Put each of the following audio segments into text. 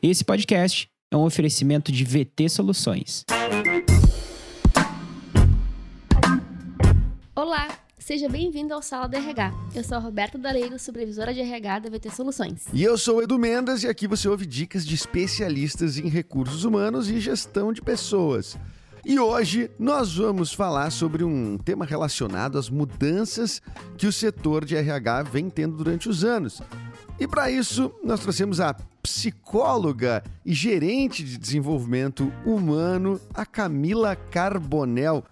Esse podcast é um oferecimento de VT Soluções. Olá, seja bem-vindo ao Sala do RH. Eu sou a Roberta Daleiro, supervisora de RH da VT Soluções. E eu sou o Edu Mendes e aqui você ouve dicas de especialistas em recursos humanos e gestão de pessoas. E hoje nós vamos falar sobre um tema relacionado às mudanças que o setor de RH vem tendo durante os anos. E para isso, nós trouxemos a psicóloga e gerente de desenvolvimento humano, a Camila Carbonel.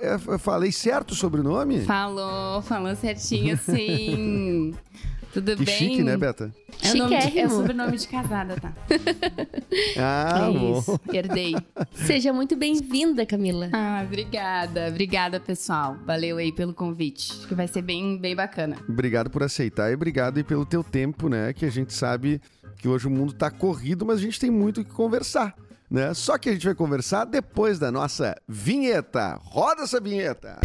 É, eu falei certo sobre o nome? Falou, falou certinho, sim. Tudo que bem? chique, né, Beta? É o, nome de, é o Chiquérrimo. sobrenome de casada, tá? Ah, é bom. isso, herdei. Seja muito bem-vinda, Camila. Ah, obrigada. Obrigada, pessoal. Valeu aí pelo convite. Acho que vai ser bem, bem bacana. Obrigado por aceitar e obrigado aí pelo teu tempo, né? Que a gente sabe que hoje o mundo tá corrido, mas a gente tem muito o que conversar, né? Só que a gente vai conversar depois da nossa vinheta. Roda essa vinheta!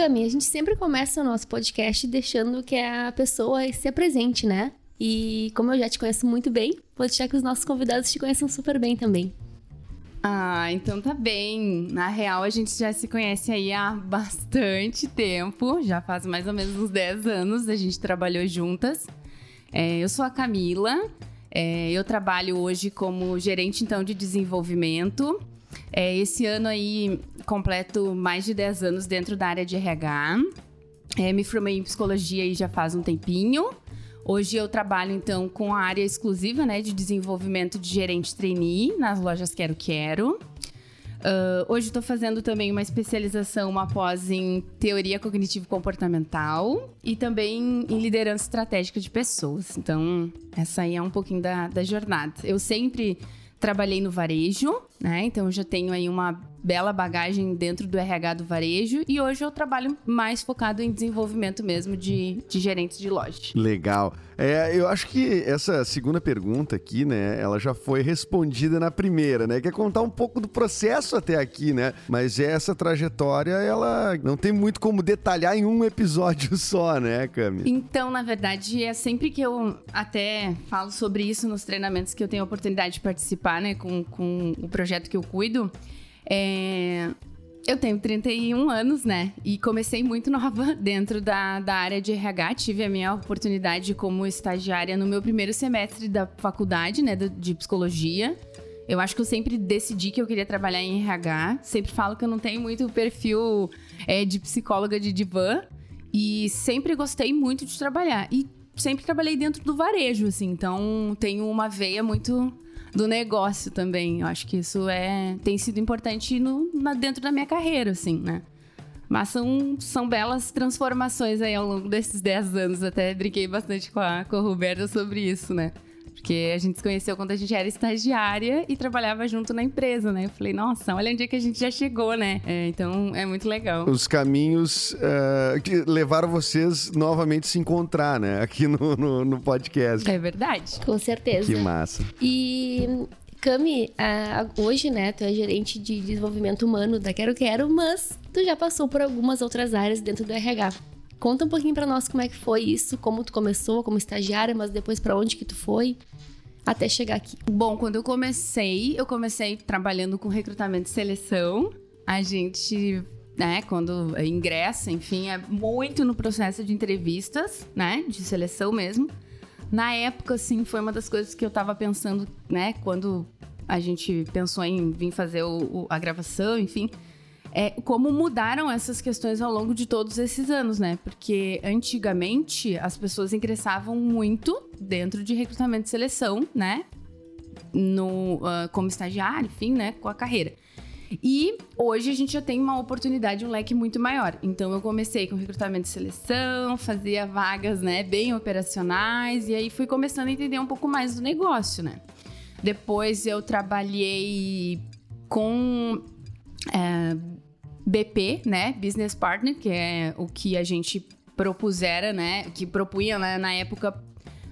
Cami, a gente sempre começa o nosso podcast deixando que a pessoa se apresente, né? E como eu já te conheço muito bem, vou deixar que os nossos convidados te conheçam super bem também. Ah, então tá bem. Na real, a gente já se conhece aí há bastante tempo. Já faz mais ou menos uns 10 anos a gente trabalhou juntas. É, eu sou a Camila. é, eu trabalho hoje como gerente, então, de desenvolvimento. É, esse ano aí completo mais de 10 anos dentro da área de RH. É, me formei em psicologia aí já faz um tempinho. Hoje eu trabalho então com a área exclusiva né, de desenvolvimento de gerente trainee nas lojas Quero Quero. Ah, hoje estou fazendo também uma especialização, uma pós em teoria cognitivo-comportamental e também em liderança estratégica de pessoas. Então, essa aí é um pouquinho da, da jornada. Eu sempre trabalhei no varejo, né? Então, eu já tenho aí uma bela bagagem dentro do RH do varejo e hoje eu trabalho mais focado em desenvolvimento mesmo de, de gerentes de loja. Legal. É, eu acho que essa segunda pergunta aqui, né, ela já foi respondida na primeira, né? Quer contar um pouco do processo até aqui, né? Mas essa trajetória, ela não tem muito como detalhar em um episódio só, né, Cami? Então, na verdade, é sempre que eu até falo sobre isso nos treinamentos que eu tenho a oportunidade de participar, né, com, com o projeto que eu cuido. É, Eu tenho 31 anos, né? E comecei muito nova dentro da, da área de RH. Tive a minha oportunidade como estagiária no meu primeiro semestre da faculdade, né, de psicologia. Eu acho que eu sempre decidi que eu queria trabalhar em RH. Sempre falo que eu não tenho muito perfil é, de psicóloga de divã. E sempre gostei muito de trabalhar. E sempre trabalhei dentro do varejo, assim. Então, tenho uma veia muito do negócio também. Eu acho que isso é tem sido importante no, na- dentro da minha carreira, assim, né? Mas são, são belas transformações aí ao longo desses 10 anos. Até brinquei bastante com a, com a Roberta sobre isso, né? Porque a gente se conheceu quando a gente era estagiária e trabalhava junto na empresa, né? Eu falei, nossa, olha onde é que a gente já chegou, né? É, então é muito legal. Os caminhos eh, que levaram vocês novamente a se encontrar, né? Aqui no, no, no podcast. É verdade. Com certeza. Que massa. E, Cami, hoje, né, tu é gerente de desenvolvimento humano da Quero Quero, mas tu já passou por algumas outras áreas dentro do RH. Conta um pouquinho pra nós como é que foi isso, como tu começou como estagiária, mas depois pra onde que tu foi até chegar aqui. Bom, quando eu comecei, eu comecei trabalhando com recrutamento e seleção. A gente, né, quando ingressa, enfim, é muito no processo de entrevistas, né, de seleção mesmo. Na época, assim, foi uma das coisas que eu tava pensando, né, quando a gente pensou em vir fazer o- o- a gravação, enfim. É, como mudaram essas questões ao longo de todos esses anos, né? Porque antigamente as pessoas ingressavam muito dentro de recrutamento e seleção, né? No, ah, como estagiário, enfim, né? Com a carreira. E hoje a gente já tem uma oportunidade, um leque muito maior. Então eu comecei com recrutamento e seleção, fazia vagas, né, bem operacionais, e aí fui começando a entender um pouco mais do negócio, né? Depois eu trabalhei com é, BP, né, Business Partner, que é o que a gente propusera, né, que propunha né, na época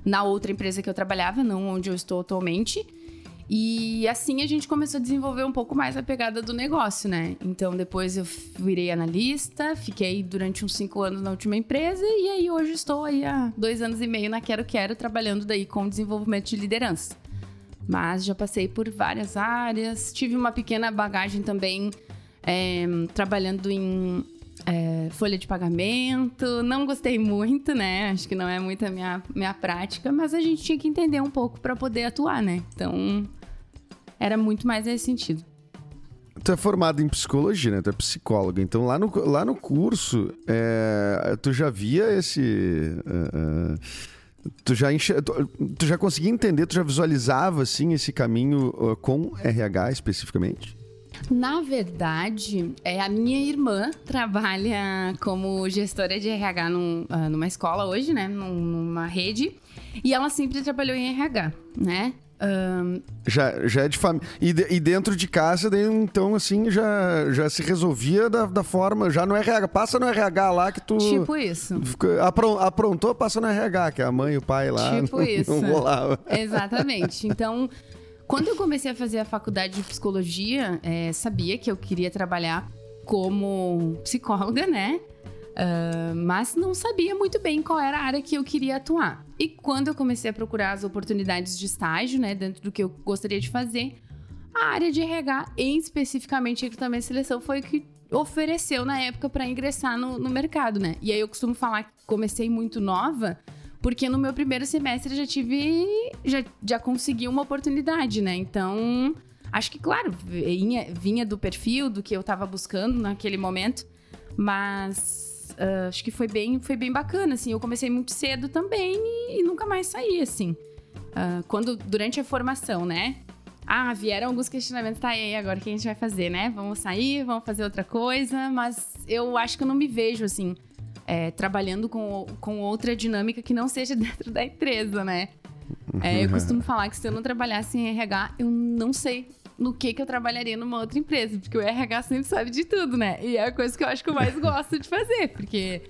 na outra empresa que eu trabalhava, não onde eu estou atualmente. E assim a gente começou a desenvolver um pouco mais a pegada do negócio, né? Então depois eu virei analista, fiquei durante uns cinco anos na última empresa e aí hoje estou aí há dois anos e meio na Quero Quero trabalhando daí com desenvolvimento de liderança. Mas já passei por várias áreas, tive uma pequena bagagem também é, trabalhando em é, folha de pagamento. Não gostei muito, né? Acho que não é muito a minha, minha prática, mas a gente tinha que entender um pouco para poder atuar, né? Então era muito mais nesse sentido. Tu é formado em psicologia, né? Tu é psicóloga. Então, lá no, lá no curso, é, tu já via esse. Uh, uh, tu, já tu, tu, já conseguia entender, tu já visualizava, assim, esse caminho uh, com RH especificamente? Na verdade, é, a minha irmã trabalha como gestora de RH num, numa escola hoje, né? Numa rede. E ela sempre trabalhou em RH, né? Um... Já, já é de família. E, e, dentro de casa, então, assim, já, já se resolvia da, da forma. Já no RH. Passa no RH lá que tu. Tipo isso. aprontou, passa no RH, que é a mãe e o pai lá. Tipo não, isso. Não rolava. Exatamente. Então, quando eu comecei a fazer a faculdade de psicologia, é, sabia que eu queria trabalhar como psicóloga, né? Uh, mas não sabia muito bem qual era a área que eu queria atuar. E quando eu comecei a procurar as oportunidades de estágio, né, dentro do que eu gostaria de fazer, a área de RH, em especificamente recrutamento e seleção, foi o que ofereceu na época para ingressar no, no mercado, né? E aí eu costumo falar que comecei muito nova, porque no meu primeiro semestre já tive. já, já consegui uma oportunidade, né? Então, acho que, claro, vinha, vinha do perfil, do que eu estava buscando naquele momento, mas uh, acho que foi bem, foi bem bacana, assim. Eu comecei muito cedo também e, e nunca mais saí, assim. Uh, quando, durante a formação, né? Ah, vieram alguns questionamentos, tá aí, agora o que a gente vai fazer, né? Vamos sair, vamos fazer outra coisa, mas eu acho que eu não me vejo, assim, é, trabalhando com, com outra dinâmica que não seja dentro da empresa, né? É, eu costumo falar que se eu não trabalhasse em RH, eu não sei no que, que eu trabalharia numa outra empresa, porque o RH sempre sabe de tudo, né? E é a coisa que eu acho que eu mais gosto de fazer, porque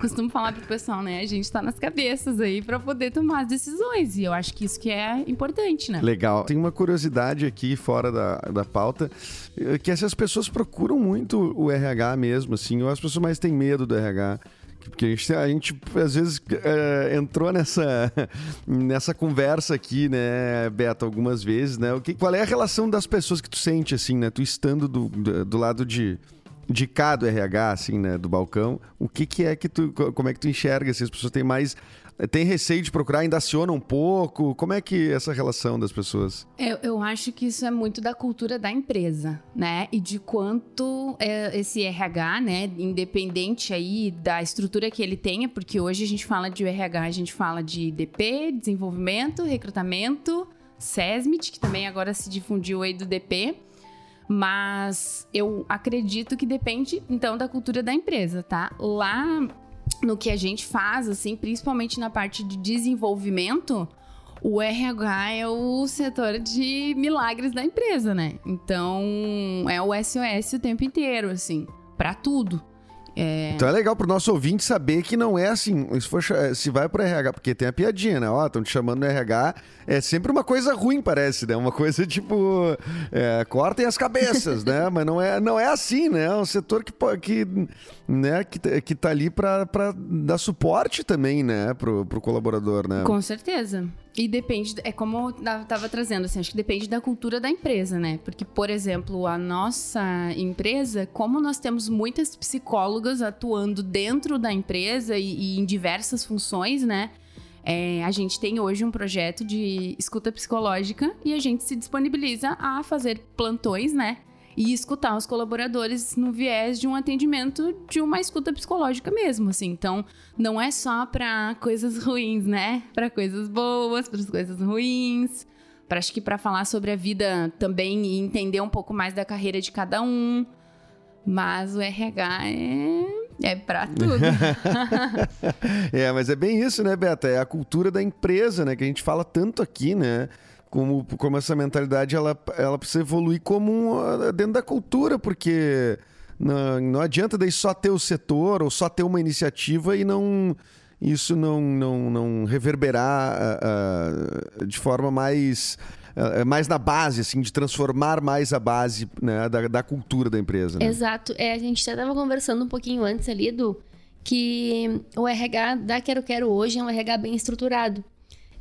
costumo falar pro pessoal, né? A gente tá nas cabeças aí para poder tomar as decisões. E eu acho que isso que é importante, né? Legal. Tem uma curiosidade aqui fora da, da pauta, eh, que essas pessoas procuram muito o RH mesmo, assim, ou as pessoas mais têm medo do RH. Porque a gente, a gente às vezes é, entrou nessa, nessa conversa aqui, né, Beto, algumas vezes, né? O que, qual é a relação das pessoas que tu sente, assim, né? Tu estando do, do, do lado de, de cá do RH, assim, né, do balcão, o que que é que tu, como é que tu enxerga, se assim, as pessoas têm mais tem receio de procurar, ainda aciona um pouco? Como é que é essa relação das pessoas? Eu, eu acho que isso é muito da cultura da empresa, né? E de quanto é, esse RH, né, independente aí da estrutura que ele tenha, porque hoje a gente fala de RH, a gente fala de DP, desenvolvimento, recrutamento, SESMIT, que também agora se difundiu aí do DP. Mas eu acredito que depende, então, da cultura da empresa, tá? Lá no que a gente faz, assim, principalmente na parte de desenvolvimento, o RH é o setor de milagres da empresa, né? Então, é o SOS o tempo inteiro, assim, para tudo. É... Então é legal pro nosso ouvinte saber que não é assim, se, for, se vai pro RH, porque tem a piadinha, né? Ó, estão te chamando no RH, é sempre uma coisa ruim, parece, né? Uma coisa tipo, é, cortem as cabeças, né? Mas não é, não é assim, né? É um setor que, que, né, que, que tá ali para dar suporte também, né? Pro, pro colaborador, né? Com certeza. E depende, é como eu tava trazendo, assim, acho que depende da cultura da empresa, né? Porque, por exemplo, a nossa empresa, como nós temos muitas psicólogas atuando dentro da empresa e, e em diversas funções, né? É, a gente tem hoje um projeto de escuta psicológica e a gente se disponibiliza a fazer plantões, né? E escutar os colaboradores no viés de um atendimento de uma escuta psicológica mesmo, assim. Então, não é só para coisas ruins, né? Para coisas boas, para coisas ruins. Pra, acho que para falar sobre a vida também e entender um pouco mais da carreira de cada um. Mas o RH é é pra tudo. é, mas é bem isso, né, Beta? É a cultura da empresa, né? Que a gente fala tanto aqui, né? Como, como essa mentalidade ela, ela precisa evoluir como um, dentro da cultura, porque não, não adianta daí só ter o setor ou só ter uma iniciativa e não isso não, não, não reverberar uh, uh, de forma mais é mais na base, assim, de transformar mais a base né, da, da cultura da empresa. Né? Exato. É, a gente até estava conversando um pouquinho antes ali, do que o RH da Quero Quero hoje é um RH bem estruturado.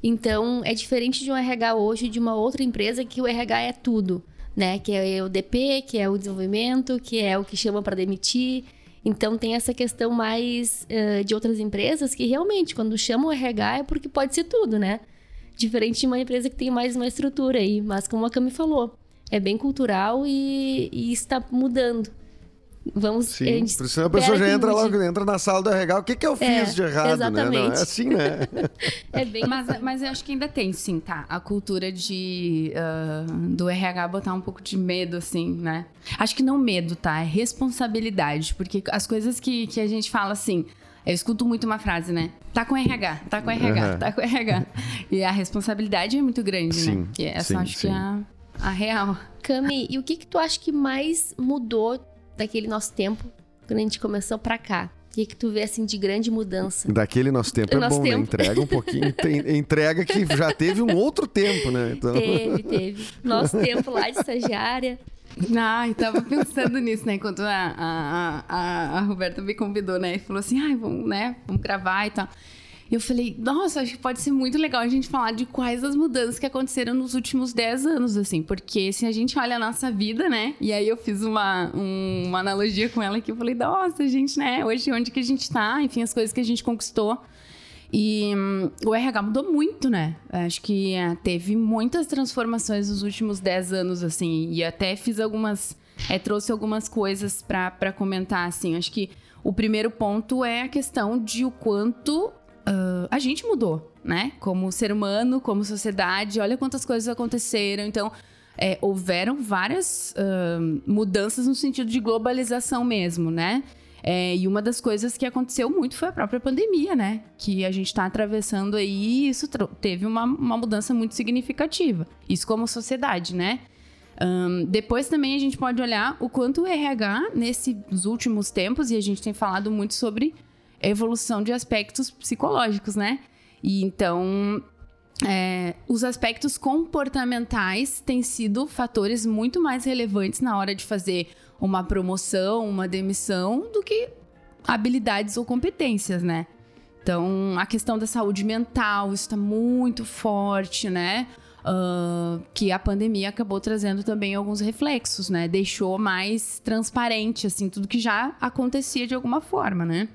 Então, é diferente de um RH hoje de uma outra empresa que o RH é tudo, né? Que é o DP, que é o desenvolvimento, que é o que chama para demitir. Então, tem essa questão mais uh, de outras empresas que realmente, quando chamam o RH, é porque pode ser tudo, né? Diferente de uma empresa que tem mais uma estrutura aí. Mas, como a Cami falou, é bem cultural e, e está mudando. Vamos. Sim, a por isso a pessoa já entra logo, entra na sala do RH. O que, que eu é, fiz é, de errado, exatamente. né? Não, é assim, né? é bem... mas, mas eu acho que ainda tem, sim, tá? A cultura de uh, do RH botar um pouco de medo, assim, né? Acho que não medo, tá? É responsabilidade. Porque as coisas que, que a gente fala assim. Eu escuto muito uma frase, né? Tá com RH, tá com RH, uhum. tá com RH. E a responsabilidade é muito grande, sim, né? E essa sim, acho sim. que é a, a real. Cami, e o que que tu acha que mais mudou daquele nosso tempo, quando a gente começou pra cá? O que, que tu vê assim de grande mudança? Daquele nosso tempo é nosso bom, né? tempo. né? Entrega um pouquinho. Tem, entrega que já teve um outro tempo, né? Então... Teve, teve. Nosso tempo lá de estagiária. Ah, eu tava pensando nisso, né? Quando a, a, a, a Roberta me convidou, né? E falou assim, ai, vamos, né? Vamos gravar e tal. Eu falei, nossa, acho que pode ser muito legal a gente falar de quais as mudanças que aconteceram nos últimos 10 anos, assim. Porque se a gente olha a nossa vida, né? E aí eu fiz uma, um, uma analogia com ela que eu falei, nossa, gente, né? Hoje, onde que a gente tá? Enfim, as coisas que a gente conquistou. E hum, o RH mudou muito, né? Acho que é, teve muitas transformações nos últimos 10 anos, assim. E até fiz algumas... É, trouxe algumas coisas para comentar, assim. Acho que o primeiro ponto é a questão de o quanto uh, a gente mudou, né? Como ser humano, como sociedade, olha quantas coisas aconteceram. Então, é, houveram várias uh, mudanças no sentido de globalização mesmo, né? É, e uma das coisas que aconteceu muito foi a própria pandemia, né? Que a gente está atravessando aí e isso teve uma, uma mudança muito significativa. Isso como sociedade, né? Um, depois também a gente pode olhar o quanto o RH, nesses últimos tempos, e a gente tem falado muito sobre evolução de aspectos psicológicos, né? E então, é, os aspectos comportamentais têm sido fatores muito mais relevantes na hora de fazer uma promoção, uma demissão, do que habilidades ou competências, né? Então, a questão da saúde mental está muito forte, né? Uh, que a pandemia acabou trazendo também alguns reflexos, né? Deixou mais transparente, assim, tudo que já acontecia de alguma forma, né?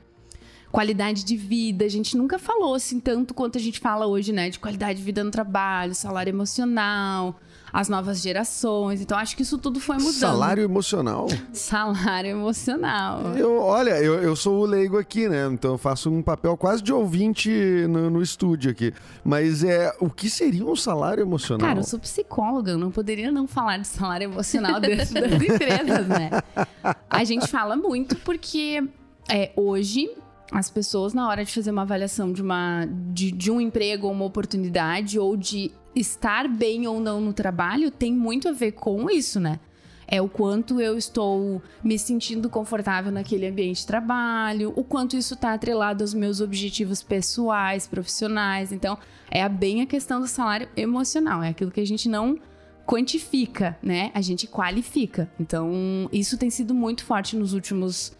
Qualidade de vida. A gente nunca falou assim tanto quanto a gente fala hoje, né? De qualidade de vida no trabalho, salário emocional, as novas gerações. Então, acho que isso tudo foi mudando. Salário emocional? Salário emocional. Eu, olha, eu, eu sou o leigo aqui, né? Então, eu faço um papel quase de ouvinte no, no estúdio aqui. Mas é o que seria um salário emocional? Cara, eu sou psicóloga, eu não poderia não falar de salário emocional dentro das empresas, né? A gente fala muito porque é, hoje as pessoas, na hora de fazer uma avaliação de, uma, de, de um emprego ou uma oportunidade, ou de estar bem ou não no trabalho, tem muito a ver com isso, né? É o quanto eu estou me sentindo confortável naquele ambiente de trabalho, o quanto isso está atrelado aos meus objetivos pessoais, profissionais. Então, é bem a questão do salário emocional, é aquilo que a gente não quantifica, né? A gente qualifica. Então, isso tem sido muito forte nos últimos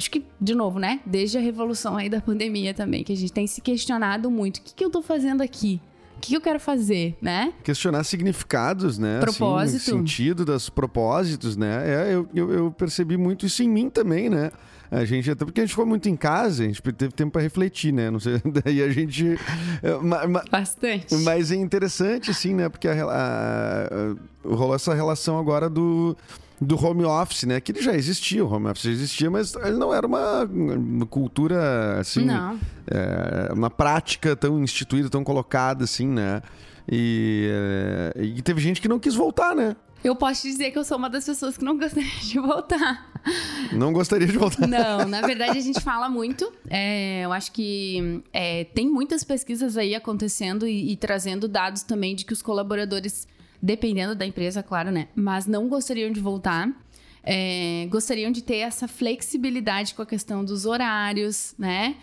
acho que, de novo, né? Desde a revolução aí da pandemia também, que a gente tem se questionado muito. O que, que eu tô fazendo aqui? O que eu quero fazer, né? Questionar significados, né? Assim, Propósito. Assim, sentido dos propósitos, né? É, eu, eu, eu, percebi muito isso em mim também, né? A gente, até porque a gente ficou muito em casa, a gente teve tempo para refletir, né? Não sei, daí a gente. É, Bastante. Mas é interessante, assim, né? Porque a, a, rolou essa relação agora do do home office, né? Que ele já existia, o home office já existia, mas ele não era uma, uma cultura, assim... Não. É, uma prática tão instituída, tão colocada, assim, né? E, é, e teve gente que não quis voltar, né? Eu posso dizer que eu sou uma das pessoas que não gostaria de voltar. Não gostaria de voltar. Não, na verdade a gente fala muito. É, eu acho que é, tem muitas pesquisas aí acontecendo e, e, trazendo dados também de que os colaboradores dependendo da empresa, claro, né? Mas não gostariam de voltar. É, gostariam de ter essa flexibilidade com a questão dos horários, né?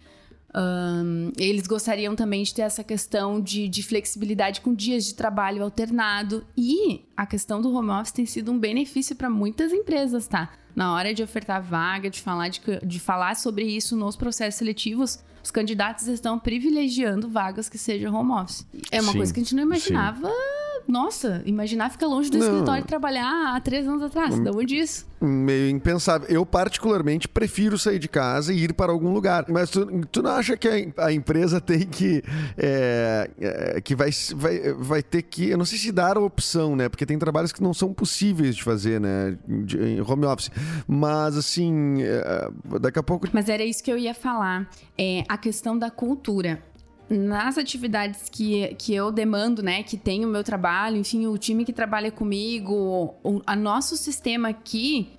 Um, eles gostariam também de ter essa questão de, de, flexibilidade com dias de trabalho alternado. E a questão do home office tem sido um benefício para muitas empresas, tá? Na hora de ofertar vaga, de falar, de, de falar sobre isso nos processos seletivos, os candidatos estão privilegiando vagas que sejam home office. É uma sim, coisa que a gente não imaginava. Sim nossa, imaginar ficar longe do não. escritório e trabalhar há três anos atrás. Da onde isso? Meio impensável. Eu, particularmente, prefiro sair de casa e ir para algum lugar. Mas tu, tu não acha que a, a empresa tem que. É, é, que vai, vai, vai ter que. Eu não sei se dar a opção, né? Porque tem trabalhos que não são possíveis de fazer, né? De, em home office. Mas, assim, é, daqui a pouco. Mas era isso que eu ia falar. É, a questão da cultura nas atividades que, que eu demando, né, que tem o meu trabalho, enfim, o time que trabalha comigo, o a nosso sistema aqui,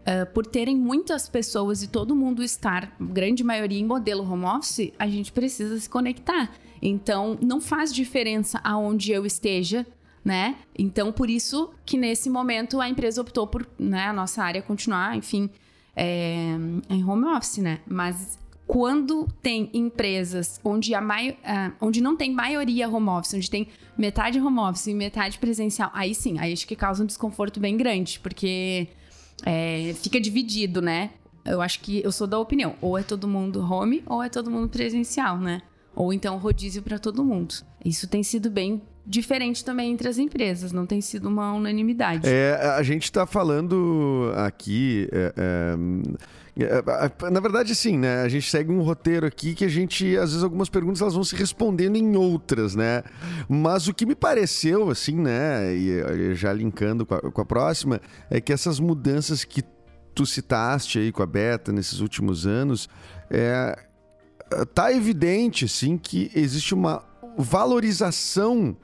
uh, por terem muitas pessoas e todo mundo estar, grande maioria, em modelo home office, a gente precisa se conectar. Então, não faz diferença aonde eu esteja, né? Então, por isso que nesse momento a empresa optou por, né, a nossa área continuar, enfim, é, em home office, né? Mas quando tem empresas onde, a mai, uh, onde não tem maioria home office, onde tem metade home office e metade presencial, aí sim, aí acho que causa um desconforto bem grande, porque é, fica dividido, né? Eu acho que eu sou da opinião, ou é todo mundo home ou é todo mundo presencial, né? Ou então rodízio para todo mundo. Isso tem sido bem diferente também entre as empresas, não tem sido uma unanimidade. É, a gente está falando aqui. É, é na verdade, sim, né? A gente segue um roteiro aqui que a gente, às vezes, algumas perguntas elas vão se respondendo em outras, né? Mas o que me pareceu, assim, né? E já linkando com a, com a próxima, é que essas mudanças que tu citaste aí com a Beta nesses últimos anos, é, tá evidente, sim, que existe uma valorização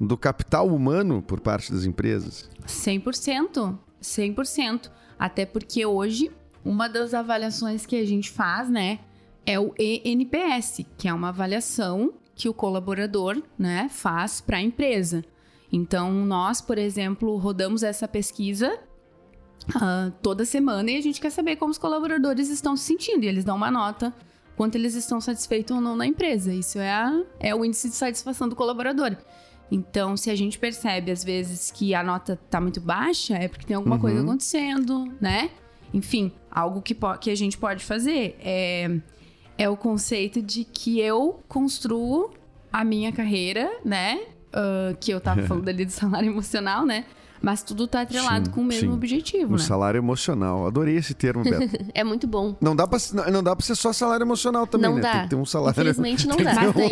do capital humano por parte das empresas. 100%. 100%. Até porque hoje uma das avaliações que a gente faz, né, é o ENPS, que é uma avaliação que o colaborador, né, faz para a empresa. Então, nós, por exemplo, rodamos essa pesquisa uh, toda semana e a gente quer saber como os colaboradores estão se sentindo. E eles dão uma nota quanto eles estão satisfeitos ou não na empresa. Isso é, a, é o índice de satisfação do colaborador. Então, se a gente percebe, às vezes, que a nota está muito baixa, é porque tem alguma uhum. coisa acontecendo, né? Enfim, algo que, que a gente pode fazer é, é o conceito de que eu construo a minha carreira, né? Uh, que eu tava falando ali do salário emocional, né? Mas tudo tá atrelado sim, com o mesmo sim. objetivo, o né? salário emocional. Adorei esse termo, Beto. é muito bom. Não dá, pra, não dá pra ser só salário emocional também, não né? Dá. Tem que ter um salário... Infelizmente não dá. Mas daí,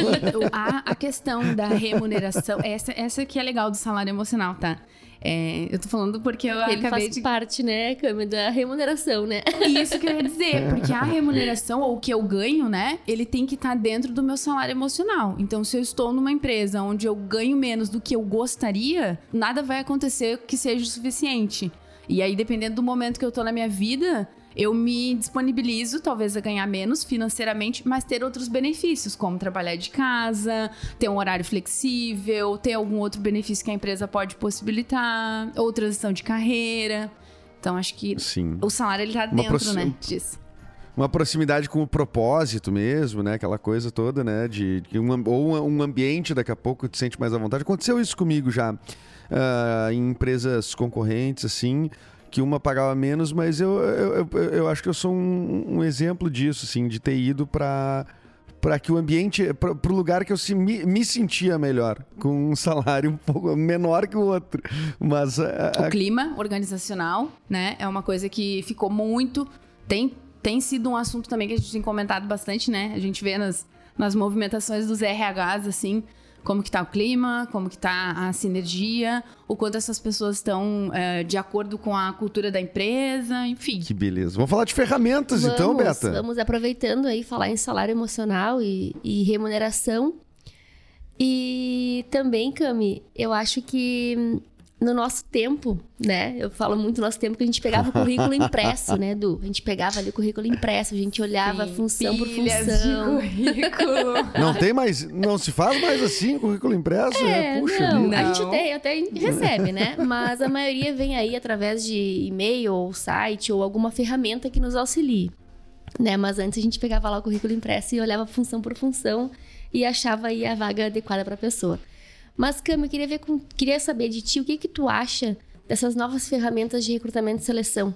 a, a questão da remuneração... Essa, essa que é legal do salário emocional, tá? É, eu tô falando porque eu Ele acabei faz de... parte, né, Cami, da remuneração, né? Isso que eu ia dizer, porque a remuneração, ou o que eu ganho, né, ele tem que estar tá dentro do meu salário emocional. Então, se eu estou numa empresa onde eu ganho menos do que eu gostaria, nada vai acontecer que seja o suficiente. E aí, dependendo do momento que eu tô na minha vida, eu me disponibilizo, talvez, a ganhar menos financeiramente, mas ter outros benefícios, como trabalhar de casa, ter um horário flexível, ter algum outro benefício que a empresa pode possibilitar, ou transição de carreira. Então, acho que Sim. o salário ele tá dentro, né, disso uma proximidade com o propósito mesmo, né? Aquela coisa toda, né? De, de um, ou um ambiente daqui a pouco te sente mais à vontade. Aconteceu isso comigo já uh, em empresas concorrentes, assim que uma pagava menos, mas eu, eu, eu, eu acho que eu sou um, um, exemplo disso, assim, de ter ido para para que o ambiente, para o lugar que eu se, me, me, sentia melhor, com um salário um pouco menor que o outro. Mas a, a... o clima organizacional, né, é uma coisa que ficou muito tem tem sido um assunto também que a gente tem comentado bastante, né? A gente vê nas, nas movimentações dos RHs assim, como que tá o clima, como que tá a sinergia, o quanto essas pessoas estão é, de acordo com a cultura da empresa, enfim. Que beleza. Vamos falar de ferramentas vamos, então, Beta? Vamos aproveitando aí falar em salário emocional e, e remuneração. E também, Cami, eu acho que no nosso tempo, né? Eu falo muito no nosso tempo que a gente pegava o currículo impresso, né, Du? A gente pegava ali o currículo impresso, a gente olhava Sim, função por função. currículo. Não tem mais, não se faz mais assim currículo impresso, é, né? Puxa, não, a gente tem, até recebe, né? Mas a maioria vem aí através de e-mail ou site ou alguma ferramenta que nos auxilie. né? Mas antes a gente pegava lá o currículo impresso e olhava função por função e achava aí a vaga adequada para a pessoa. Mas, Cam, eu queria, ver com, queria saber de ti o que, que tu acha dessas novas ferramentas de recrutamento e seleção.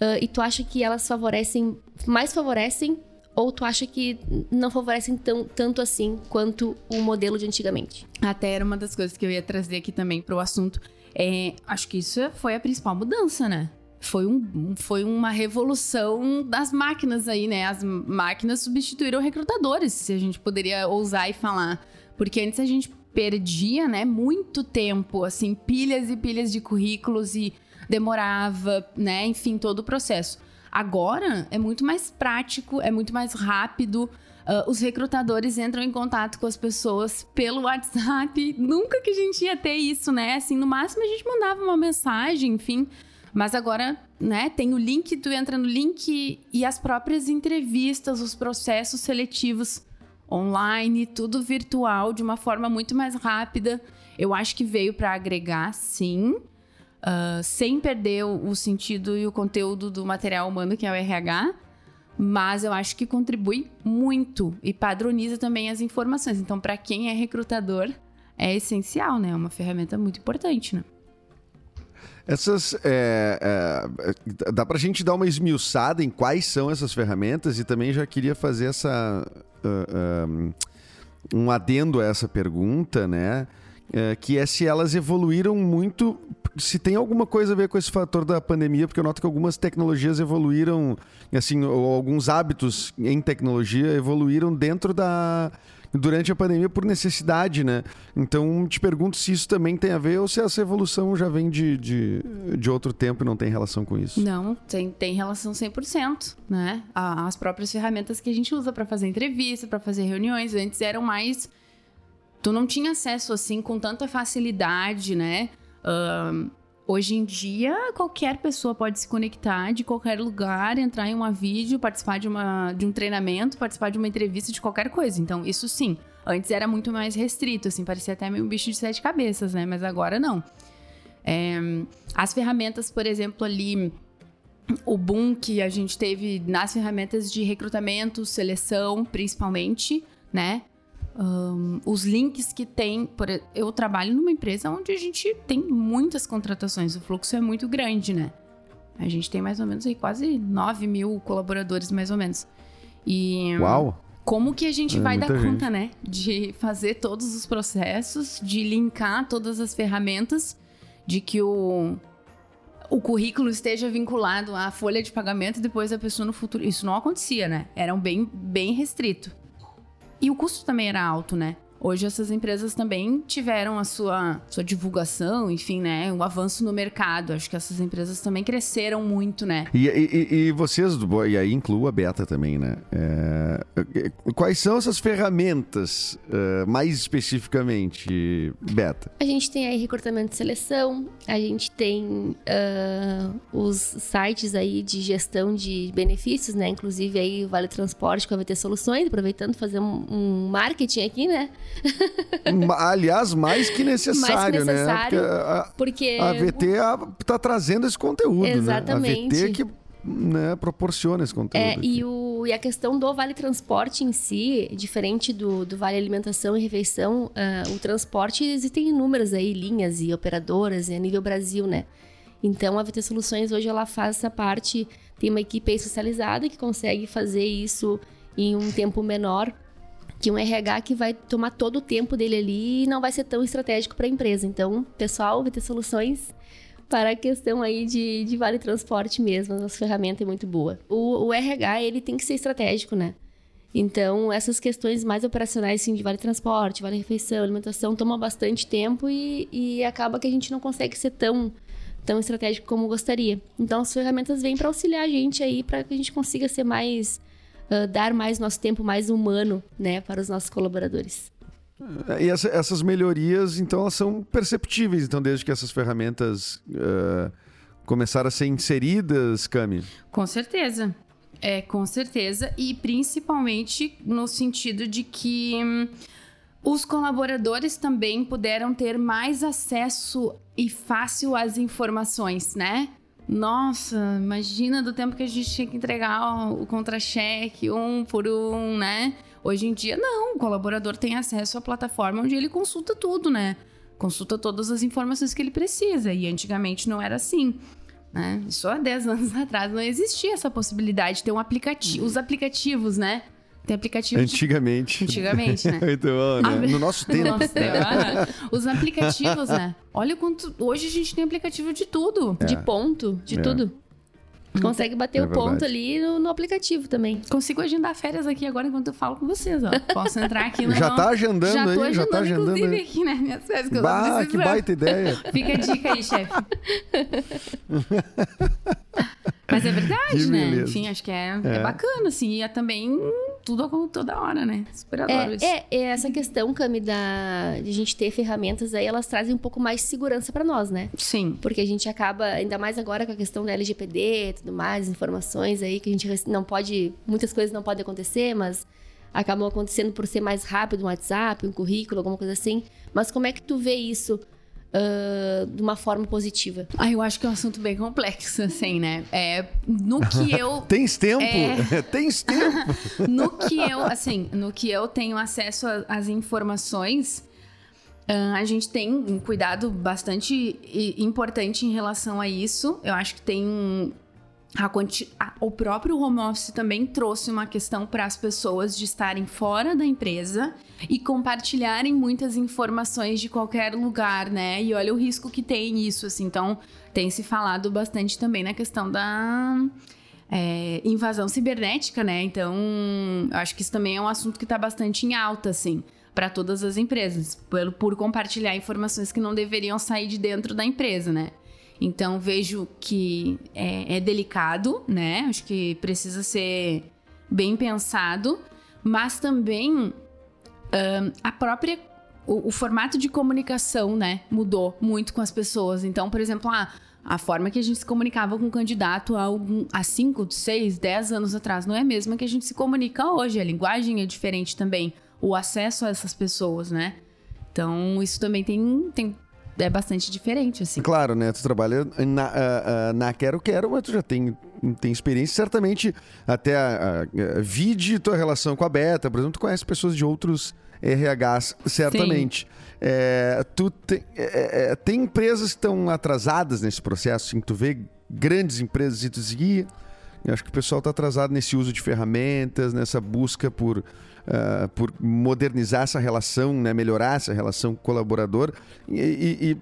Uh, e tu acha que elas favorecem, mais favorecem, ou tu acha que não favorecem tão, tanto assim quanto o modelo de antigamente? Até era uma das coisas que eu ia trazer aqui também para o assunto. É, acho que isso foi a principal mudança, né? Foi, um, foi uma revolução das máquinas aí, né? As máquinas substituíram recrutadores, se a gente poderia ousar e falar. Porque antes a gente perdia, né, muito tempo, assim, pilhas e pilhas de currículos e demorava, né, enfim, todo o processo. Agora é muito mais prático, é muito mais rápido. Uh, os recrutadores entram em contato com as pessoas pelo WhatsApp. Nunca que a gente ia ter isso, né? Assim, no máximo a gente mandava uma mensagem, enfim. Mas agora, né, tem o link, tu entra no link e as próprias entrevistas, os processos seletivos online, tudo virtual, de uma forma muito mais rápida. Eu acho que veio para agregar, sim, uh, sem perder o, o, sentido e o conteúdo do material humano, que é o RH. Mas eu acho que contribui muito e padroniza também as informações. Então, para quem é recrutador, é essencial, né? É uma ferramenta muito importante, né? Essas. É, é, dá pra gente dar uma esmiuçada em quais são essas ferramentas e também já queria fazer essa uh, um adendo a essa pergunta, né? Uh, que é se elas evoluíram muito, se tem alguma coisa a ver com esse fator da pandemia, porque eu noto que algumas tecnologias evoluíram, assim, ou alguns hábitos em tecnologia evoluíram dentro da, durante a pandemia por necessidade, né? Então, te pergunto se isso também tem a ver ou se essa evolução já vem de, de, de outro tempo e não tem relação com isso. Não, tem, tem relação 100%, né? As próprias ferramentas que a gente usa para fazer entrevista, para fazer reuniões, antes eram mais... Tu não tinha acesso, assim, com tanta facilidade, né? Uh, Hoje em dia, qualquer pessoa pode se conectar de qualquer lugar, entrar em uma vídeo, participar de, uma, de um treinamento, participar de uma entrevista, de qualquer coisa. Então, isso sim. Antes era muito mais restrito, assim, parecia até meio um bicho de sete cabeças, né? Mas agora não. É, as ferramentas, por exemplo, ali, o boom que a gente teve nas ferramentas de recrutamento, seleção, principalmente, né? Um, os links que tem. Por, eu trabalho numa empresa onde a gente tem muitas contratações, o fluxo é muito grande, né? A gente tem mais ou menos aí quase 9 mil colaboradores, mais ou menos. E. Uau! Como que a gente é vai dar gente. conta, né? De fazer todos os processos, de linkar todas as ferramentas, de que o, o currículo esteja vinculado à folha de pagamento e depois a pessoa no futuro. Isso não acontecia, né? Era um bem, bem restrito. E o custo também era alto, né? Hoje essas empresas também tiveram a sua, sua divulgação, enfim, né? Um avanço no mercado. Acho que essas empresas também cresceram muito, né? E, e, e vocês, e aí incluo a Beta também, né? É, quais são essas ferramentas, uh, mais especificamente, Beta? A gente tem aí recrutamento e seleção, a gente tem uh, os sites aí de gestão de benefícios, né? Inclusive aí o Vale Transporte com a VT Soluções, aproveitando fazer um, um marketing aqui, né? Aliás, mais que necessário, mais que necessário né? Porque, a, porque... a VT está trazendo esse conteúdo, Exatamente. né? A VT que né, proporciona esse conteúdo. É, e, o, e a questão do Vale Transporte em si, diferente do, do Vale Alimentação e Refeição, uh, o transporte existem inúmeras aí linhas e operadoras a nível Brasil, né? Então a VT Soluções hoje ela faz essa parte, tem uma equipe especializada que consegue fazer isso em um tempo menor que um RH que vai tomar todo o tempo dele ali e não vai ser tão estratégico para a empresa. Então, pessoal, vai ter soluções para a questão aí de, de vale transporte mesmo. A nossa ferramenta é muito boa. O, o RH, ele tem que ser estratégico, né? Então, essas questões mais operacionais, assim, de vale transporte, vale refeição, alimentação, tomam bastante tempo e, e acaba que a gente não consegue ser tão, tão estratégico como gostaria. Então, as ferramentas vêm para auxiliar a gente aí, para que a gente consiga ser mais uh, dar mais nosso tempo mais humano, né, para os nossos colaboradores. É, e essa, essas melhorias, então, elas são perceptíveis, então, desde que essas ferramentas uh, começaram a ser inseridas, Cami? Com certeza. É, com certeza. E principalmente no sentido de que hum, os colaboradores também puderam ter mais acesso e fácil às informações, né? Nossa, imagina do tempo que a gente tinha que entregar o contra-cheque um por um, né? Hoje em dia, não. O colaborador tem acesso à plataforma onde ele consulta tudo, né? Consulta todas as informações que ele precisa. E antigamente não era assim. Né? Isso há 10 anos atrás não existia essa possibilidade de ter um aplicativo. Os aplicativos, né? Tem aplicativo. Antigamente. De... Antigamente, né? Muito bom, né? No nosso tempo. No nosso tempo. Ah, os aplicativos, né? Olha quanto. Hoje a gente tem aplicativo de tudo. É. De ponto, de É. tudo. Consegue bater É o ponto ali no, no aplicativo também. Consigo agendar férias aqui agora enquanto eu falo com vocês, ó. Posso entrar aqui no. Já tá agendando já tô aí, já tá agendando, agendando inclusive, aí. aqui, né? Minhas férias que eu tô que baita ideia. Fica a dica aí, chefe. Mas é verdade, Que né? beleza. Enfim, acho que é, é. bacana, assim. E é também tudo toda hora, né? Super adoro isso. É, é, é essa questão, Cami, da, de a gente ter ferramentas aí, elas trazem um pouco mais de segurança pra nós, né? Sim. Porque a gente acaba, ainda mais agora com a questão da LGPD e tudo mais, informações aí que a gente não pode, muitas coisas não podem acontecer, mas acabam acontecendo por ser mais rápido, um WhatsApp, um currículo, alguma coisa assim. Mas como é que tu vê isso ah, de uma forma positiva? Ah, eu acho que é um assunto bem complexo, assim, né? É, no que eu Tens tempo? É. Tens tempo? no que eu, assim, no que eu tenho acesso às informações, ah, a gente tem um cuidado bastante importante em relação a isso. Eu acho que tem quanti- o próprio home office também trouxe uma questão para as pessoas de estarem fora da empresa e compartilharem muitas informações de qualquer lugar, né? E olha o risco que tem isso, assim. Então, tem se falado bastante também na questão da é, invasão cibernética, né? Então, acho que isso também é um assunto que está bastante em alta, assim, para todas as empresas, pelo, por compartilhar informações que não deveriam sair de dentro da empresa, né? Então, vejo que é, é delicado, né? Acho que precisa ser bem pensado, mas também ahn, a própria. O, o formato de comunicação, né, mudou muito com as pessoas. Então, por exemplo, a, a forma que a gente se comunicava com o candidato há, algum, há 5, 6, 10 anos atrás não é a mesma que a gente se comunica hoje. A linguagem é diferente também. O acesso a essas pessoas, né? Então, isso também tem, tem é bastante diferente, assim. Claro, né? Tu trabalha na, ah, ah, na Quero Quero, mas tu já tem, tem experiência. Certamente, até a, a, a vide tua relação com a Beta, por exemplo, tu conhece pessoas de outros RHs, certamente. É, tu te- é, é, tem empresas que estão atrasadas nesse processo, assim, tu vê grandes empresas e tu diz, "Ih, eu acho que o pessoal está atrasado nesse uso de ferramentas, nessa busca por, ah, por modernizar essa relação, né? melhorar essa relação colaborador. E, e-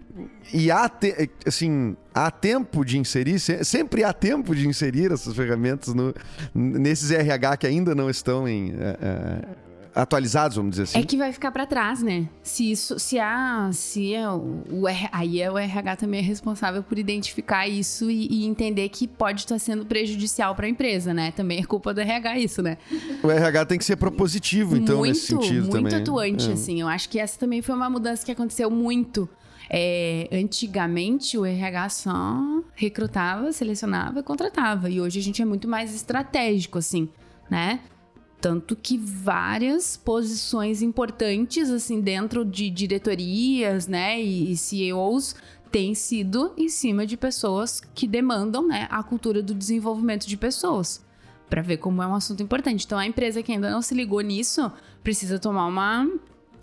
e- há, te- assim, há tempo de inserir, se- sempre há tempo de inserir essas ferramentas no, nesses RH que ainda não estão em, ah, atualizados, vamos dizer assim. É que vai ficar pra trás, né? Se isso, se a, se é o, aí é o RH também é responsável por identificar isso e, e entender que pode estar sendo prejudicial pra empresa, né? Também é culpa do RH isso, né? O RH tem que ser propositivo, então, muito, nesse sentido muito também. atuante, É. assim. Eu acho que essa também foi uma mudança que aconteceu muito. É, antigamente o RH só recrutava, selecionava e contratava. E hoje a gente é muito mais estratégico, assim, né? Tanto que várias posições importantes, assim, dentro de diretorias, né, e, e CEOs têm sido em cima de pessoas que demandam, né, a cultura do desenvolvimento de pessoas. Pra ver como é um assunto importante. Então, a empresa que ainda não se ligou nisso precisa tomar uma,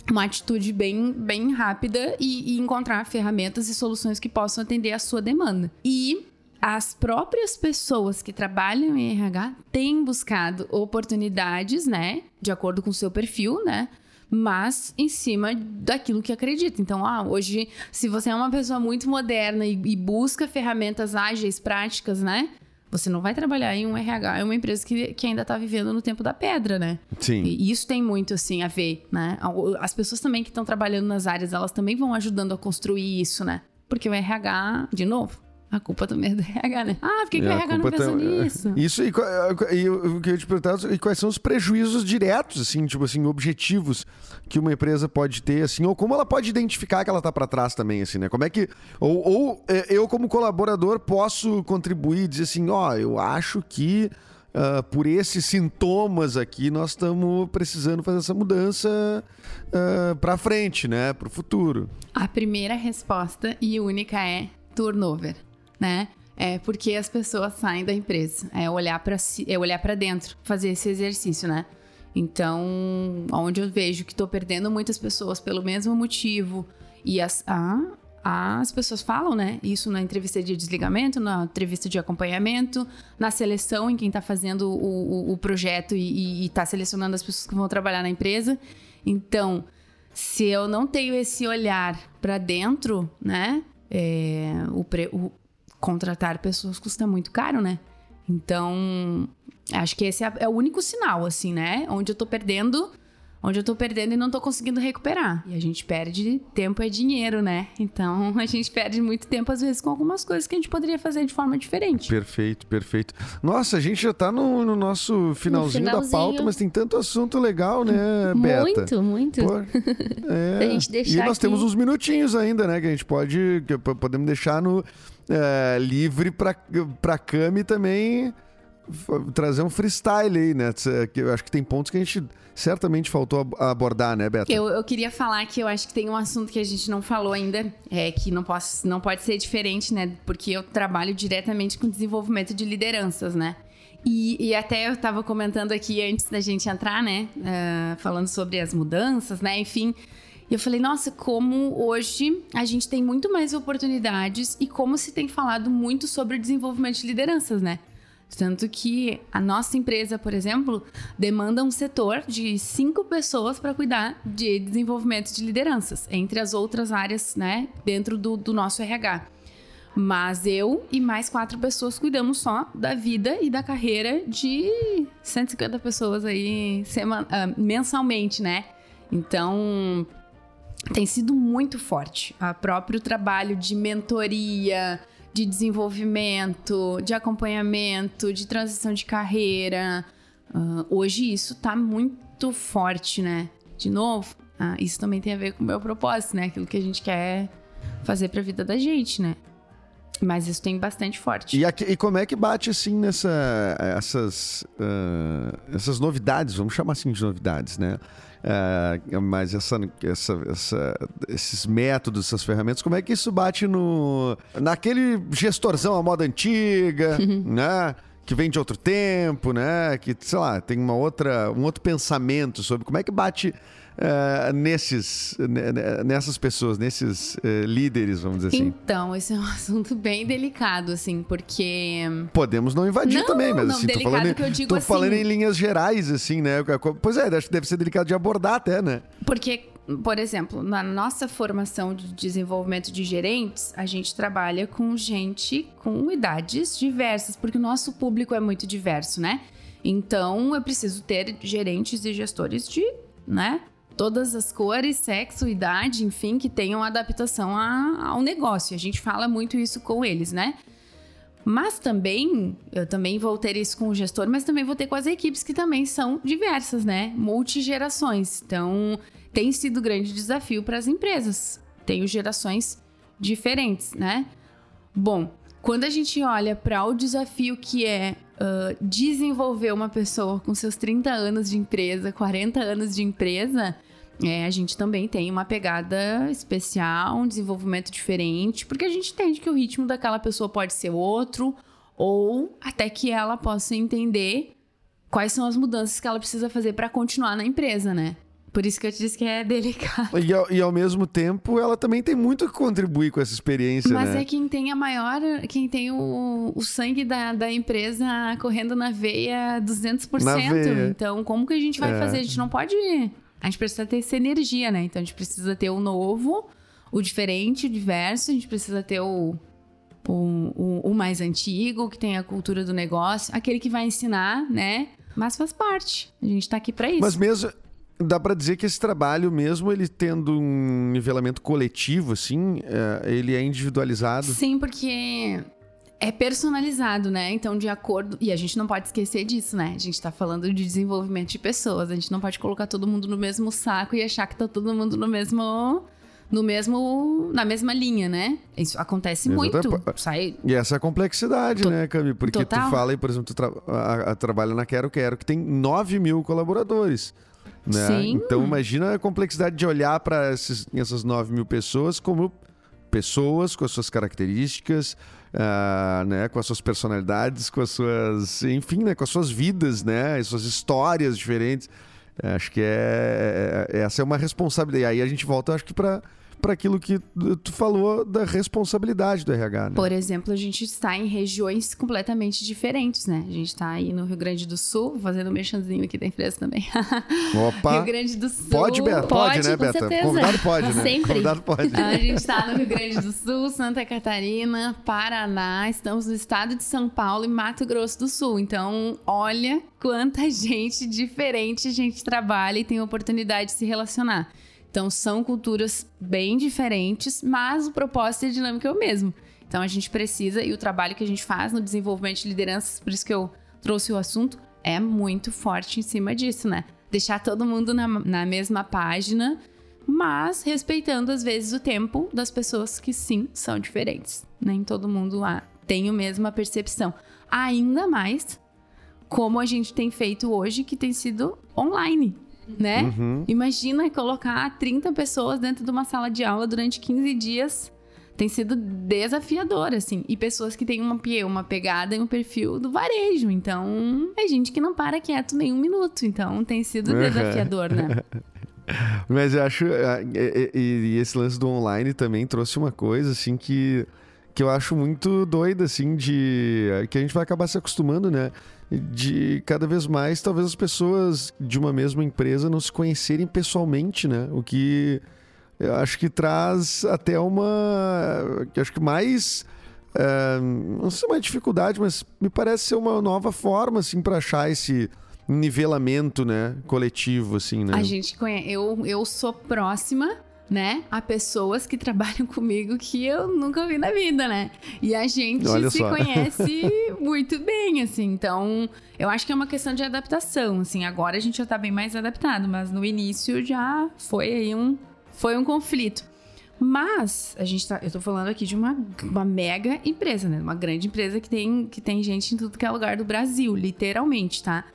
uma atitude bem, bem rápida e, e encontrar ferramentas e soluções que possam atender a sua demanda. E as próprias pessoas que trabalham em RH têm buscado oportunidades, né, de acordo com o seu perfil, né, mas em cima daquilo que acredita. Então, ah, hoje, se você é uma pessoa muito moderna e, e busca ferramentas ágeis, práticas, né, você não vai trabalhar em um RH, é uma empresa que, que ainda tá vivendo no tempo da pedra, né? Sim. E isso tem muito, assim, a ver, né? As pessoas também que estão trabalhando nas áreas, elas também vão ajudando a construir isso, né? Porque o RH, de novo, a culpa também é do RH, né? Ah, por que, que o É, RH não pensa tá- nisso? Isso, e, qua- e eu queria te perguntar, e quais são os prejuízos diretos, assim, tipo assim, objetivos que uma empresa pode ter, assim, ou como ela pode identificar que ela tá para trás também, assim, né? Como é que, ou, ou é, eu como colaborador posso contribuir e dizer assim, ó, eu acho que ah, por esses sintomas aqui nós estamos precisando fazer essa mudança uh, para frente, né, para o futuro. A primeira resposta e única é turnover, né? é porque as pessoas saem da empresa. É olhar para si, é olhar para dentro, fazer esse exercício, né? Então, onde eu vejo que estou perdendo muitas pessoas pelo mesmo motivo e as, ah, as pessoas falam, né? Isso na entrevista de desligamento, na entrevista de acompanhamento, na seleção em quem está fazendo o, o, o, projeto e está selecionando as pessoas que vão trabalhar na empresa. Então, se eu não tenho esse olhar para dentro, né? É, o, pre, contratar pessoas custa muito caro, né? Então, acho que esse é, é o único sinal, assim, né? Onde eu tô perdendo onde eu tô perdendo e não tô conseguindo recuperar. E a gente perde tempo é dinheiro, né? Então a gente perde muito tempo, às vezes, com algumas coisas que a gente poderia fader de forma diferente. Perfeito, perfeito. Nossa, a gente já tá no, no nosso finalzinho, no finalzinho, da pauta, mas tem tanto assunto legal, né, Beta? Muito, muito. Pô, é. gente deixar e nós aqui... temos uns minutinhos ainda, né? Que a gente pode. podemos deixar no. É, livre pra, pra Cami também trazer um freestyle aí, né? Eu acho que tem pontos que a gente certamente faltou abordar, né, Beto? Eu, eu queria falar que eu acho que tem um assunto que a gente não falou ainda, é que não, posso, não pode ser diferente, né? Porque eu trabalho diretamente com desenvolvimento de lideranças, né? E, e até eu estava comentando aqui antes da gente entrar, né? Uh, falando sobre as mudanças, né? Enfim. E eu falei, nossa, como hoje a gente tem muito mais oportunidades e como se tem falado muito sobre o desenvolvimento de lideranças, né? Tanto que a nossa empresa, por exemplo, demanda um setor de cinco pessoas para cuidar de desenvolvimento de lideranças, entre as outras áreas, né, dentro do, do nosso RH. Mas eu e mais quatro pessoas cuidamos só da vida e da carreira de 150 pessoas aí semana, uh, mensalmente, né? Então tem sido muito forte. O próprio trabalho de mentoria, de desenvolvimento, de acompanhamento, de transição de carreira. Uh, hoje isso tá muito forte, né? De novo, uh, isso também tem a ver com o meu propósito, né? Aquilo que a gente quer fazer para a vida da gente, né? Mas isso tem bastante forte. E, aqui, e como é que bate assim nessa essas uh, essas novidades, vamos chamar assim de novidades, né? Uh, mas essa, essa, essa, esses métodos, essas ferramentas, como é que isso bate no naquele gestorzão à moda antiga, né? Que vem de outro tempo, né? Que, sei lá, tem uma outra, um outro pensamento sobre como é que bate uh, nesses, nessas pessoas, nesses uh, líderes, vamos dizer assim? Então, esse é um assunto bem delicado, assim, porque... Podemos não invadir não, também, mas não, assim, tô falando, que eu digo tô assim... falando em linhas gerais, assim, né? Pois é, acho que deve ser delicado de abordar até, né? Porque por exemplo, na nossa formação de desenvolvimento de gerentes, a gente trabalha com gente com idades diversas, porque o nosso público é muito diverso, né? Então, eu preciso ter gerentes e gestores de, né, todas as cores, sexo, idade, enfim, que tenham adaptação a, ao negócio. A gente fala muito isso com eles, né? Mas também, eu também vou ter isso com o gestor, mas também vou ter com as equipes que também são diversas, né? Multigerações. Então, tem sido grande desafio para as empresas. Tenho gerações diferentes, né? Bom, quando a gente olha para o desafio que é uh, desenvolver uma pessoa com seus 30 anos de empresa, 40 anos de empresa, é, a gente também tem uma pegada especial, um desenvolvimento diferente, porque a gente entende que o ritmo daquela pessoa pode ser outro, ou até que ela possa entender quais são as mudanças que ela precisa fazer para continuar na empresa, né? Por isso que eu te disse que é delicado. E ao, e ao mesmo tempo, ela também tem muito que contribuir com essa experiência, Mas né? é quem tem a maior... Quem tem o, o sangue da, da empresa correndo na veia 200%. Na veia. Então, como que a gente vai é. fazer? A gente não pode a gente precisa ter essa energia, né? Então a gente precisa ter o novo, o diferente, o diverso, a gente precisa ter o, o, o, o mais antigo, que tem a cultura do negócio, aquele que vai ensinar, né? Mas faz parte. A gente tá aqui para isso. Mas mesmo dá para dizer que esse trabalho, mesmo ele tendo um nivelamento coletivo, assim, é, ele é individualizado? Sim, porque é personalizado, né? Então, de acordo. E a gente não pode esquecer disso, né? A gente tá falando de desenvolvimento de pessoas. A gente não pode colocar todo mundo no mesmo saco e achar que tá todo mundo no mesmo. No mesmo. Na mesma linha, né? Isso acontece Exatamente. muito. Sai... E essa é a complexidade, to... né, Cami? Porque Total. tu fala aí, por exemplo, tu tra... a, a, trabalha na Quero Quero, que tem 9 mil colaboradores. Né? Sim. Então imagina a complexidade de olhar para essas 9 mil pessoas como pessoas com as suas características, ah, né, com as suas personalidades, com as suas, enfim, né, com as suas vidas, né, as suas histórias diferentes. Acho que é, é- essa é uma responsabilidade. E aí a gente volta, acho que para para aquilo que tu falou da responsabilidade do RH. Né? Por exemplo, a gente está em regiões completamente diferentes, né? A gente está aí no Rio Grande do Sul, fazendo um merchanzinho aqui da empresa também. Opa! Rio Grande do Sul. Pode, Beta? Pode, Pode, né, com Beta? certeza. Convidado pode, né? Sempre. Convidado pode. A gente está no Rio Grande do Sul, Santa Catarina, Paraná, estamos no estado de São Paulo e Mato Grosso do Sul. Então, olha quanta gente diferente a gente trabalha e tem oportunidade de se relacionar. Então, são culturas bem diferentes, mas o propósito e a dinâmica é o mesmo. Então, a gente precisa, e o trabalho que a gente faz no desenvolvimento de lideranças, por isso que eu trouxe o assunto, é muito forte em cima disso, né? Deixar todo mundo na, na mesma página, mas respeitando às vezes o tempo das pessoas que sim são diferentes. Nem todo mundo lá tem a mesma percepção. Ainda mais como a gente tem feito hoje, que tem sido online, né? Uhum. Imagina colocar 30 pessoas dentro de uma sala de aula durante 15 dias. Tem sido desafiador, assim. E pessoas que têm uma, uma pegada e um perfil do varejo. Então, é gente que não para quieto nem um minuto. Então, tem sido Uhum. desafiador, né? Mas eu acho. ah, e esse lance do online também trouxe uma coisa, assim, que, que eu acho muito doida, assim, de. que a gente vai acabar se acostumando, né? De cada vez mais, talvez as pessoas de uma mesma empresa não se conhecerem pessoalmente, né? O que eu acho que traz até uma. que acho que mais. eh, não sei se é uma dificuldade, mas me parece ser uma nova forma, assim, para achar esse nivelamento, né? Coletivo, assim, né? A gente conhece. Eu, eu sou próxima, né? A pessoas que trabalham comigo que eu nunca vi na vida, né? E a gente Olha se só. conhece muito bem, assim. Então, eu acho que é uma questão de adaptação. Assim, agora a gente já tá bem mais adaptado, mas no início já foi aí um. Foi um conflito. Mas, a gente tá. Eu tô falando aqui de uma, uma mega empresa, né? Uma grande empresa que tem, que tem gente em tudo que é lugar do Brasil, literalmente, tá?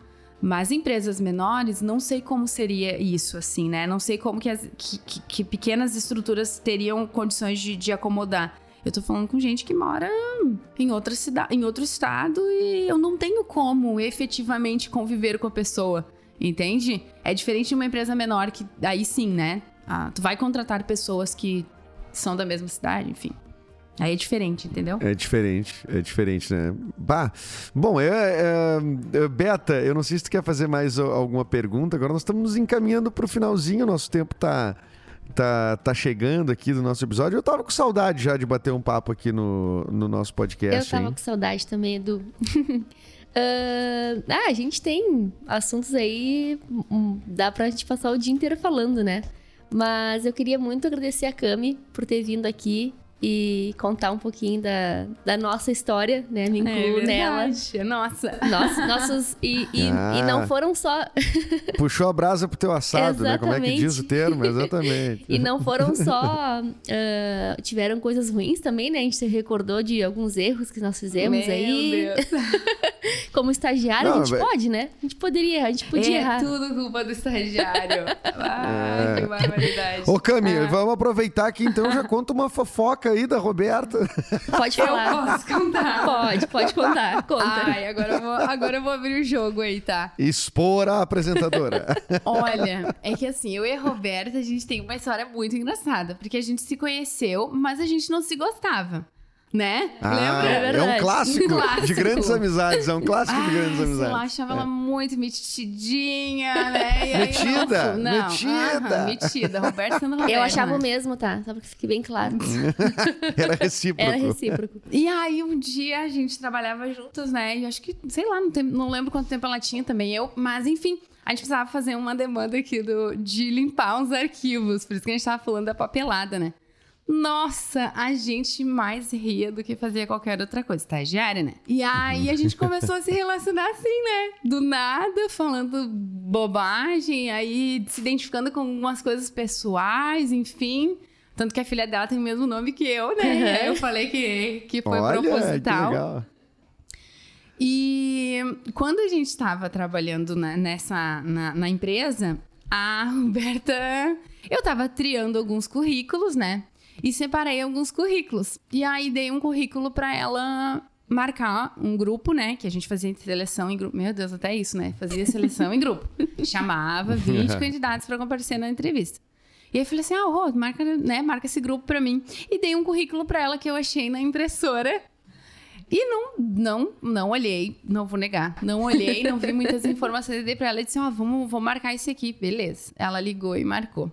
Mas empresas menores, não sei como seria isso, assim, né? Não sei como que, as- que, que- que pequenas estruturas teriam condições de, de acomodar. Eu tô falando com gente que mora em outra cidade, em outro estado e eu não tenho como efetivamente conviver com a pessoa, entende? É diferente de uma empresa menor que aí sim, né? Ah, tu vai contratar pessoas que são da mesma cidade, enfim. Aí é diferente, entendeu? É diferente, é diferente, né? Bah, bom, é, é, é, Beta, eu não sei se tu quer fazer mais a- alguma pergunta. Agora nós estamos nos encaminhando pro finalzinho, nosso tempo tá, tá, tá chegando aqui do nosso episódio. Eu tava com saudade já de bater um papo aqui no, no nosso Eu podcast, tava hein? com saudade também, Edu. Ah, ah, a gente tem assuntos aí, hum, dá pra gente passar o dia inteiro falando, né? Mas eu queria muito agradecer a Cami por ter vindo aqui e contar um pouquinho da, da nossa história, né? Me incluo nela. verdade. Nossa. Nossa, nossos. E, e, Ah. e não foram só. Puxou a brasa pro teu assado, né? Como é que diz o termo? Exatamente. E não foram só. ah, tiveram coisas ruins também, né? A gente se recordou de alguns erros que nós fizemos Meu aí. Deus. Como estagiário, Não, a gente vai- pode, né? A gente poderia, a gente podia é errar. tudo culpa do estagiário. Ah, É. que barbaridade. Ô, Cami, Ah. vamos aproveitar aqui então já conta uma fofoca aí da Roberta. Pode Eu falar. posso contar. Pode, pode contar. Conta. Ai, agora eu, vou, agora eu vou abrir o jogo aí, tá? Expor a apresentadora. Olha, é que assim, eu e a Roberta, a gente tem uma história muito engraçada. Porque a gente se conheceu, mas a gente não se gostava. Né? Ah, Lembra? é um clássico, clássico. de grandes amizades. É um clássico de grandes lá, amizades. achava ela muito metidinha, né? E aí, Metida, não, não, metida. aham, metida. Roberta sendo Roberta. Eu achava o né? mesmo, tá? Só pra que fique bem claro. Era recíproco. Era recíproco. E aí, um dia a gente trabalhava juntas, né? E acho que, sei lá, não, tem- não lembro quanto tempo ela tinha também, eu. Mas, enfim, a gente precisava fazer uma demanda aqui do, de limpar uns arquivos. Por isso que a gente tava falando da papelada, né? Nossa, a gente mais ria do que fazia qualquer outra coisa. Estagiária, né? E aí a gente começou a se relacionar assim, né? Do nada, falando bobagem, aí se identificando com algumas coisas pessoais, enfim. Tanto que a filha dela tem o mesmo nome que eu, né? Aí eu falei que, que foi Olha, que proposital. legal. E quando a gente estava trabalhando na, nessa, na, na empresa, a Roberta. Eu estava triando alguns currículos, né? E separei alguns currículos. E aí dei um currículo para ela marcar um grupo, né? Que a gente fazia seleção em grupo. Meu Deus, até isso, né? Fazia seleção em grupo. Chamava 20 candidatos para comparecer na entrevista. E aí eu falei assim: ah, Rô, marca, né, marca esse grupo para mim. E dei um currículo para ela que eu achei na impressora. E não, não, não olhei, não vou negar. Não olhei, não vi muitas informações. Eu dei pra ela e disse: Ó, oh, vamos, vou marcar esse aqui. Beleza. Ela ligou e marcou.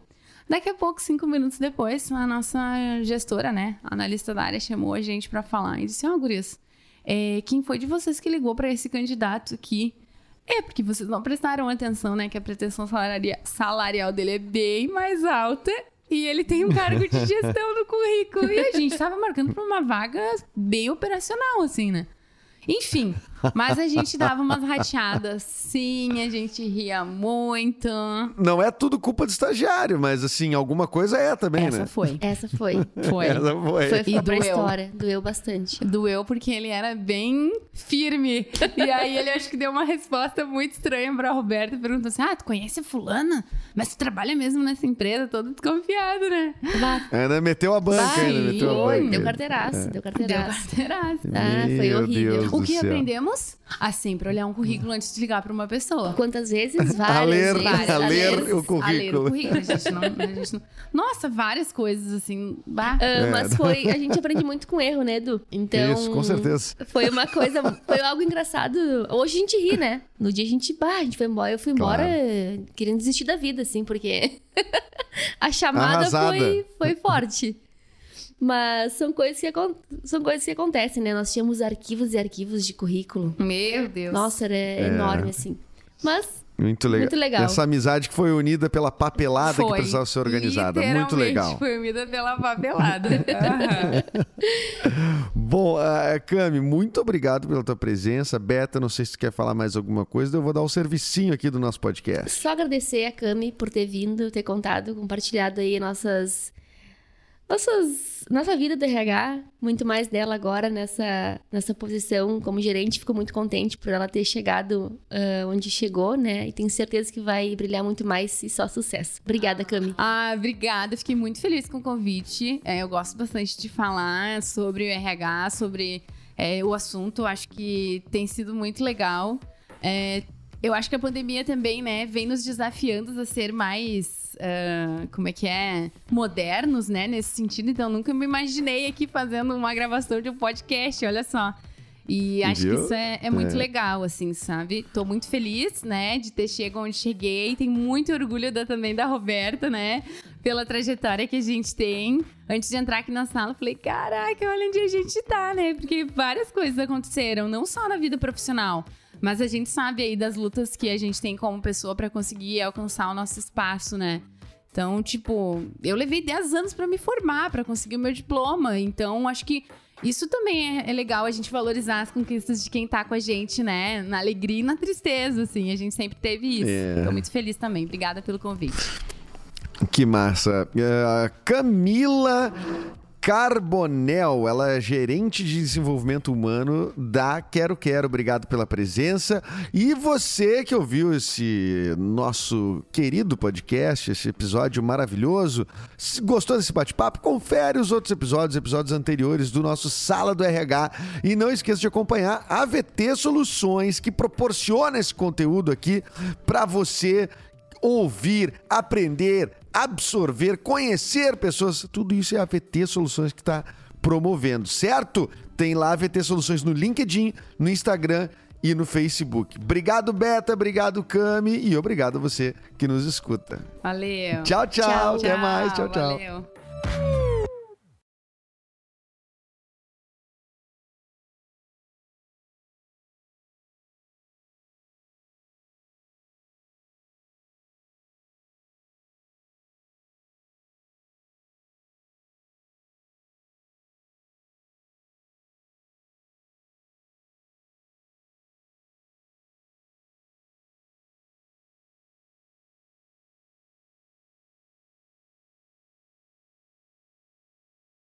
Daqui a pouco, cinco minutos depois, a nossa gestora, né, analista da área, chamou a gente para falar e disse: Ó, oh, Gurias, é, quem foi de vocês que ligou para esse candidato aqui? É, porque vocês não prestaram atenção, né? Que a pretensão salarial dele é bem mais alta e ele tem um cargo de gestão no currículo. E a gente tava marcando pra uma vaga bem operacional, assim, né? Enfim, mas a gente dava umas rateadas, sim, a gente ria muito. Não é tudo culpa do estagiário, mas assim, alguma coisa é também, Essa né? foi. Essa foi. Foi. Essa foi. Foi, foi E pra doeu. história. Doeu bastante. Doeu porque ele era bem firme. E aí ele acho que deu uma resposta muito estranha pra Roberta. Perguntou assim: Ah, tu conhece a fulana? Mas tu trabalha mesmo nessa empresa, todo desconfiado, né? Bah, Ainda meteu a banca, Vai, ainda meteu a banca. deu carteiraço, deu Deu carteiraço. carteiraço. Ah, foi horrível. Deus O que céu. Aprendemos? A sempre olhar um currículo antes de ligar pra uma pessoa. Quantas vezes? Várias A ler- vezes. a ler vezes. o A ler o currículo. currículo. A gente não, a gente não- Nossa, várias coisas assim. Bah. Ah, mas foi. A gente aprende muito com erro, né, Edu? Então. É. Isso, com certeza. Foi uma coisa. Foi algo engraçado. Hoje a gente ri, né? No dia a gente. Bah, a gente foi embora. Eu fui embora querendo desistir da vida, assim, porque. a chamada Arrasada. foi, foi forte. Mas são coisas, que, são coisas que acontecem, né? Nós tínhamos arquivos e arquivos de currículo. Meu Deus. Nossa, era enorme, assim. Mas Muito legal. Muito legal. Essa amizade que foi unida pela papelada que Foi. precisava ser organizada. Muito legal. Foi unida pela papelada. Aham. Bom, uh, Cami, muito obrigado pela tua presença. Beta, não sei se tu quer falar mais alguma coisa, eu vou dar o servicinho aqui do nosso podcast. Só agradecer a Cami por ter vindo, ter contado, compartilhado aí nossas. Nossas, nossa vida do RH, muito mais dela agora nessa, nessa posição como gerente. Fico muito contente por ela ter chegado ah, onde chegou, né? E tenho certeza que vai brilhar muito mais e só sucesso. Obrigada, Cami. Ah, obrigada. Fiquei muito feliz com o convite. É, eu gosto bastante de falar sobre o RH, sobre é, o assunto. Acho que tem sido muito legal. É, eu acho que a pandemia também, né, vem nos desafiando a ser mais, ah, como é que é, modernos, né, nesse sentido. Então, nunca me imaginei aqui fazendo uma gravação de um podcast, olha só. E acho Viu? que isso é, é muito É. legal, assim, sabe? Tô muito feliz, né, de ter chegado onde cheguei. Tenho muito orgulho da, também da Roberta, né? Pela trajetória que a gente tem. Antes de entrar aqui na sala, falei, caraca, olha onde a gente tá, né? Porque várias coisas aconteceram, não só na vida profissional. Mas a gente sabe aí das lutas que a gente tem como pessoa pra conseguir alcançar o nosso espaço, né? Então, tipo, eu levei 10 anos pra me formar, pra conseguir o meu diploma. Então, acho que isso também é, é legal a gente valorizar as conquistas de quem tá com a gente, né? Na alegria e na tristeza, assim. A gente sempre teve isso. É. Tô muito feliz também. Obrigada pelo convite. Que massa. Eh, Camila Carbonel, ela é gerente de desenvolvimento humano da Quero Quero. Obrigado pela presença. E você que ouviu esse nosso querido podcast, esse episódio maravilhoso, se gostou desse bate-papo, confere os outros episódios, episódios anteriores do nosso Sala do RH. E não esqueça de acompanhar a VT Soluções, que proporciona esse conteúdo aqui para você ouvir, aprender, absorver, conhecer pessoas. Tudo isso é a VT Soluções que está promovendo, certo? Tem lá a VT Soluções no LinkedIn, no Instagram e no Facebook. Obrigado, Beta, obrigado, Cami, e obrigado a você que nos escuta. Valeu. Tchau, tchau. Tchau. Até mais. Tchau, tchau. Valeu.